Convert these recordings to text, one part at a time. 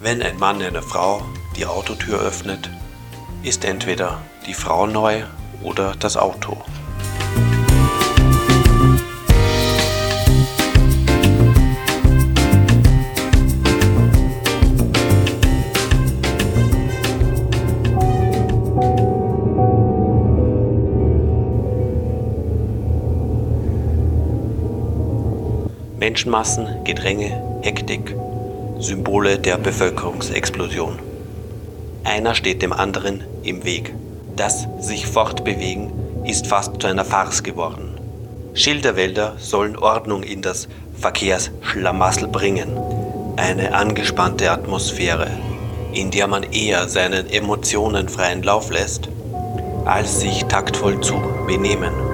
Wenn ein Mann einer Frau die Autotür öffnet, ist entweder die Frau neu oder das Auto. Menschenmassen, Gedränge, Hektik, Symbole der Bevölkerungsexplosion. Einer steht dem anderen im Weg. Das sich fortbewegen ist fast zu einer Farce geworden. Schilderwälder sollen Ordnung in das Verkehrsschlamassel bringen. Eine angespannte Atmosphäre, in der man eher seinen Emotionen freien Lauf lässt, als sich taktvoll zu benehmen.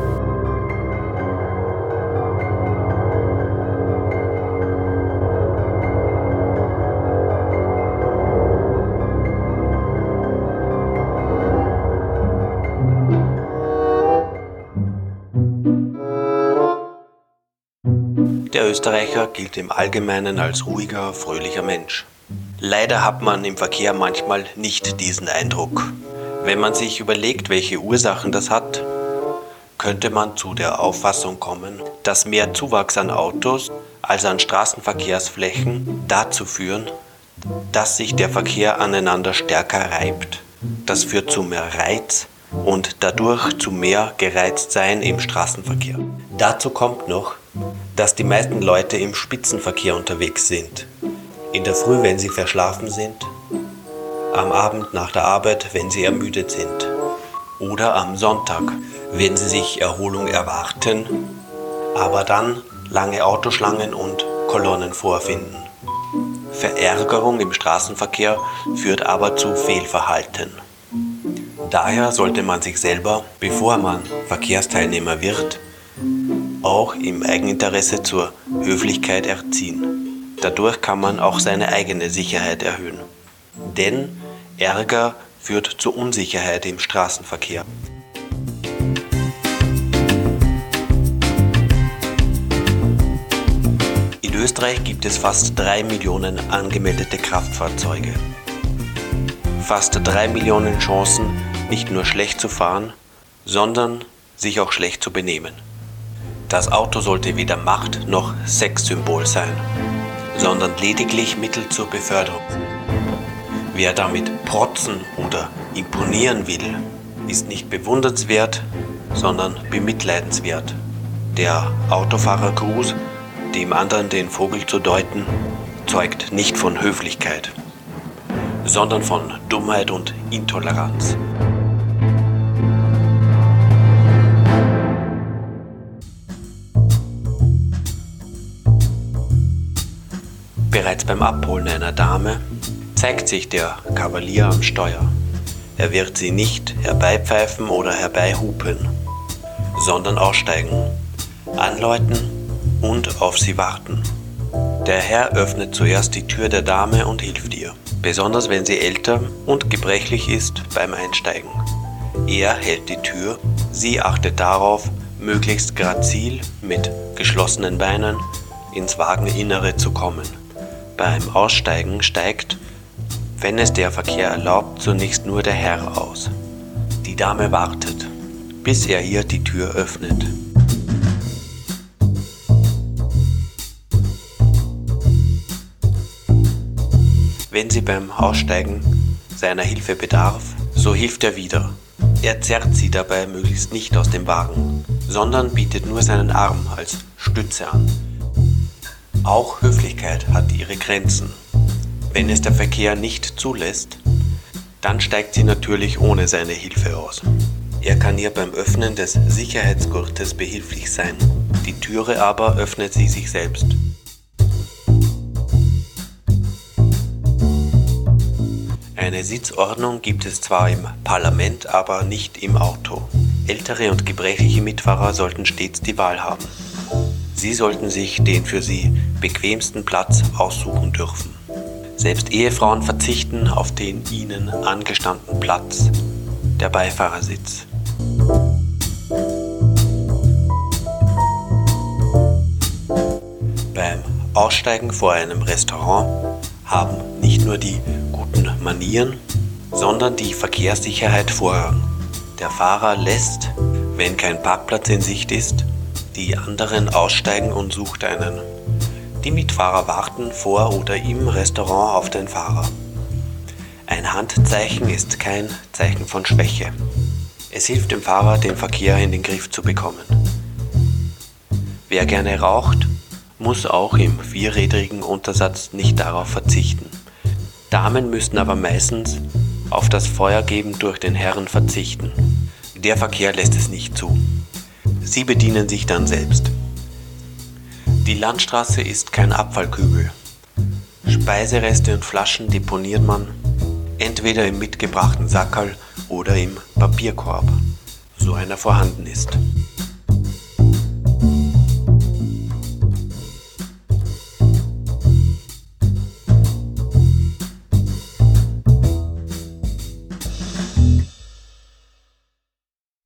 Der Österreicher gilt im Allgemeinen als ruhiger, fröhlicher Mensch. Leider hat man im Verkehr manchmal nicht diesen Eindruck. Wenn man sich überlegt, welche Ursachen das hat, könnte man zu der Auffassung kommen, dass mehr Zuwachs an Autos als an Straßenverkehrsflächen dazu führen, dass sich der Verkehr aneinander stärker reibt. Das führt zu mehr Reiz und dadurch zu mehr Gereiztsein im Straßenverkehr. Dazu kommt noch, dass die meisten Leute im Spitzenverkehr unterwegs sind. In der Früh, wenn sie verschlafen sind, am Abend nach der Arbeit, wenn sie ermüdet sind oder am Sonntag, wenn sie sich Erholung erwarten, aber dann lange Autoschlangen und Kolonnen vorfinden. Verärgerung im Straßenverkehr führt aber zu Fehlverhalten. Daher sollte man sich selber, bevor man Verkehrsteilnehmer wird, auch im Eigeninteresse zur Höflichkeit erziehen. Dadurch kann man auch seine eigene Sicherheit erhöhen. Denn Ärger führt zu Unsicherheit im Straßenverkehr. In Österreich gibt es fast 3 Millionen angemeldete Kraftfahrzeuge. Fast 3 Millionen Chancen, nicht nur schlecht zu fahren, sondern sich auch schlecht zu benehmen. Das Auto sollte weder Macht noch Sexsymbol sein, sondern lediglich Mittel zur Beförderung. Wer damit protzen oder imponieren will, ist nicht bewundernswert, sondern bemitleidenswert. Der Autofahrergruß, dem anderen den Vogel zu deuten, zeugt nicht von Höflichkeit, sondern von Dummheit und Intoleranz. Bereits beim Abholen einer Dame zeigt sich der Kavalier am Steuer. Er wird sie nicht herbeipfeifen oder herbeihupen, sondern aussteigen, anläuten und auf sie warten. Der Herr öffnet zuerst die Tür der Dame und hilft ihr, besonders wenn sie älter und gebrechlich ist beim Einsteigen. Er hält die Tür, sie achtet darauf, möglichst grazil mit geschlossenen Beinen ins Wageninnere zu kommen. Beim Aussteigen steigt, wenn es der Verkehr erlaubt, zunächst nur der Herr aus. Die Dame wartet, bis er ihr die Tür öffnet. Wenn sie beim Aussteigen seiner Hilfe bedarf, so hilft er wieder. Er zerrt sie dabei möglichst nicht aus dem Wagen, sondern bietet nur seinen Arm als Stütze an. Auch Höflichkeit hat ihre Grenzen. Wenn es der Verkehr nicht zulässt, dann steigt sie natürlich ohne seine Hilfe aus. Er kann ihr beim Öffnen des Sicherheitsgurtes behilflich sein. Die Türe aber öffnet sie sich selbst. Eine Sitzordnung gibt es zwar im Parlament, aber nicht im Auto. Ältere und gebrechliche Mitfahrer sollten stets die Wahl haben. Sie sollten sich den für sie bequemsten Platz aussuchen dürfen. Selbst Ehefrauen verzichten auf den ihnen angestammten Platz, der Beifahrersitz. Beim Aussteigen vor einem Restaurant haben nicht nur die guten Manieren, sondern die Verkehrssicherheit Vorrang. Der Fahrer lässt, wenn kein Parkplatz in Sicht ist, die anderen aussteigen und sucht einen. Die Mitfahrer warten vor oder im Restaurant auf den Fahrer. Ein Handzeichen ist kein Zeichen von Schwäche. Es hilft dem Fahrer, den Verkehr in den Griff zu bekommen. Wer gerne raucht, muss auch im vierrädrigen Untersatz nicht darauf verzichten. Damen müssen aber meistens auf das Feuergeben durch den Herrn verzichten. Der Verkehr lässt es nicht zu. Sie bedienen sich dann selbst. Die Landstraße ist kein Abfallkübel. Speisereste und Flaschen deponiert man entweder im mitgebrachten Sackerl oder im Papierkorb, so einer vorhanden ist.